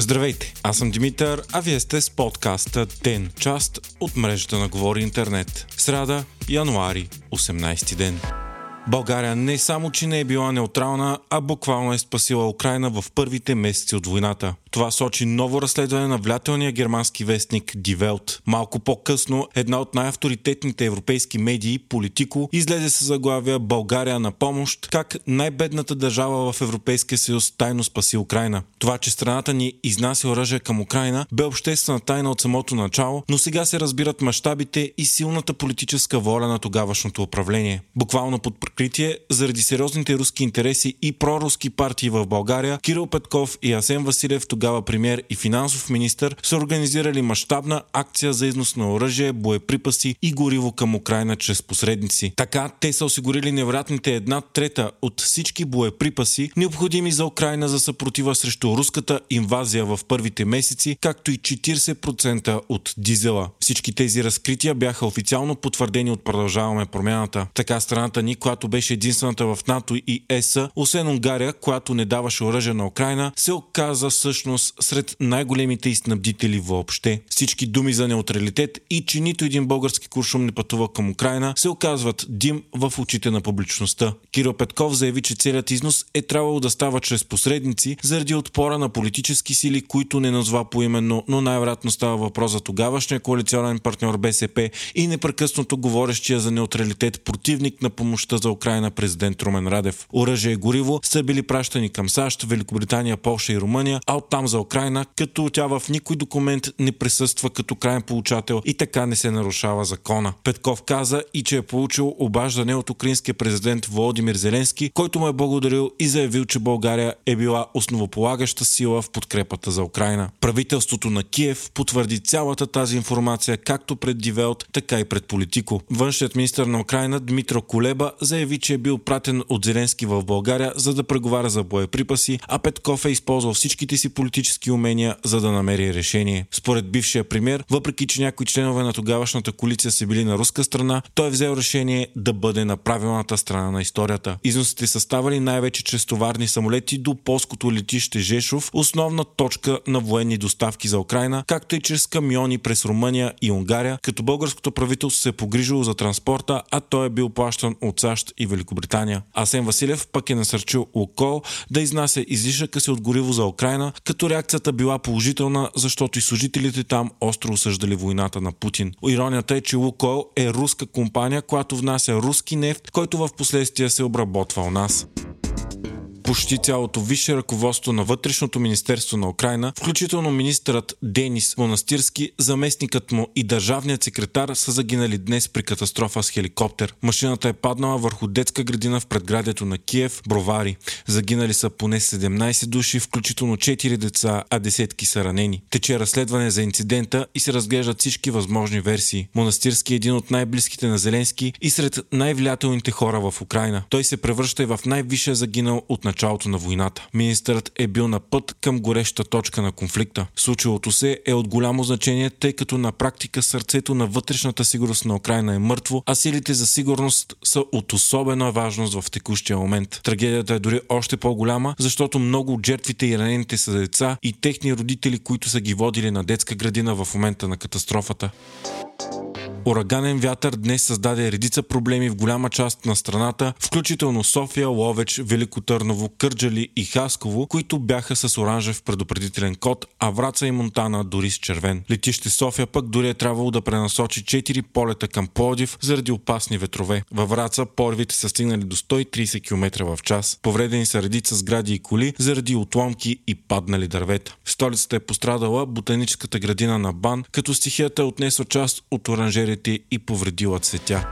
Здравейте, аз съм Димитър, а вие сте с подкаста ДЕН, част от мрежата на Говори Интернет. Сряда, януари, 18 ден. България не само, че не е била неутрална, а буквално е спасила Украина в първите месеци от войната. Това сочи ново разследване на влиятелния германски вестник Дивелт. Малко по-късно една от най-авторитетните европейски медии, Политико, излезе с заглавия България на помощ, как най-бедната държава в Европейския съюз тайно спаси Украина. Това, че страната ни изнася оръжие към Украина, бе обществена тайна от самото начало, но сега се разбират мащабите и силната политическа воля на тогавашното управление. Буквално под прикритие, заради сериозните руски интереси и проруски партии в България, Кирил Петков и Асен Василев тогава премьер и финансов министр, са организирали мащабна акция за износ на оръжие, боеприпаси и гориво към Украина чрез посредници. Така те са осигурили невероятните една трета от всички боеприпаси, необходими за Украина за съпротива срещу руската инвазия в първите месеци, както и 40% от дизела. Всички тези разкрития бяха официално потвърдени от Продължаваме промяната. Така страната ни, която беше единствената в НАТО и ЕС, освен Унгария, която не даваше оръжие на Украина, се оказа всъщност всъщност сред най-големите снабдители въобще. Всички думи за неутралитет и че нито един български куршум не пътува към Украина се оказват дим в очите на публичността. Кирил Петков заяви, че целият износ е трябвало да става чрез посредници заради отпора на политически сили, които не назва поименно, но най-вероятно става въпрос за тогавашния коалиционен партньор БСП и непрекъснато говорещия за неутралитет противник на помощта за Украина президент Румен Радев. Оръжие и гориво са били пращани към САЩ, Великобритания, Полша и Румъния, а оттам там за Украина, като тя в никой документ не присъства като крайен получател и така не се нарушава закона. Петков каза и че е получил обаждане от украинския президент Володимир Зеленски, който му е благодарил и заявил, че България е била основополагаща сила в подкрепата за Украина. Правителството на Киев потвърди цялата тази информация както пред Дивелт, така и пред Политико. Външният министр на Украина Дмитро Колеба заяви, че е бил пратен от Зеленски в България, за да преговаря за боеприпаси, а Петков е използвал всичките си политически политически умения, за да намери решение. Според бившия премьер, въпреки че някои членове на тогавашната коалиция са били на руска страна, той е взел решение да бъде на правилната страна на историята. Износите са ставали най-вече чрез товарни самолети до полското летище Жешов, основна точка на военни доставки за Украина, както и чрез камиони през Румъния и Унгария, като българското правителство се е погрижило за транспорта, а той е бил плащан от САЩ и Великобритания. Асен Василев пък е насърчил Лукол да изнася излишъка си от гориво за Украина, като като реакцията била положителна, защото и служителите там остро осъждали войната на Путин. Иронията е, че Лукойл е руска компания, която внася руски нефт, който в последствие се обработва у нас почти цялото висше ръководство на Вътрешното министерство на Украина, включително министърът Денис Монастирски, заместникът му и държавният секретар са загинали днес при катастрофа с хеликоптер. Машината е паднала върху детска градина в предградието на Киев, Бровари. Загинали са поне 17 души, включително 4 деца, а десетки са ранени. Тече разследване за инцидента и се разглеждат всички възможни версии. Монастирски е един от най-близките на Зеленски и сред най-влиятелните хора в Украина. Той се превръща и в най-висшия загинал от началото началото на войната. Министърът е бил на път към гореща точка на конфликта. Случилото се е от голямо значение, тъй като на практика сърцето на вътрешната сигурност на Украина е мъртво, а силите за сигурност са от особена важност в текущия момент. Трагедията е дори още по-голяма, защото много от жертвите и ранените са деца и техни родители, които са ги водили на детска градина в момента на катастрофата. Ураганен вятър днес създаде редица проблеми в голяма част на страната, включително София, Ловеч, Велико Търново, Кърджали и Хасково, които бяха с оранжев предупредителен код, а Враца и Монтана дори с червен. Летище София пък дори е трябвало да пренасочи 4 полета към Плодив заради опасни ветрове. Във Враца порвите са стигнали до 130 км в час. Повредени са редица сгради и коли заради отломки и паднали дървета. Столицата е пострадала ботаническата градина на Бан, като стихията е отнесла част от оранжерите хвилите и повредила цветя.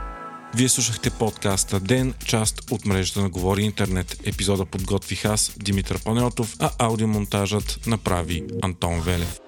Вие слушахте подкаста Ден, част от мрежата на Говори Интернет. Епизода подготвих аз, Димитър Панелтов, а аудиомонтажът направи Антон Велев.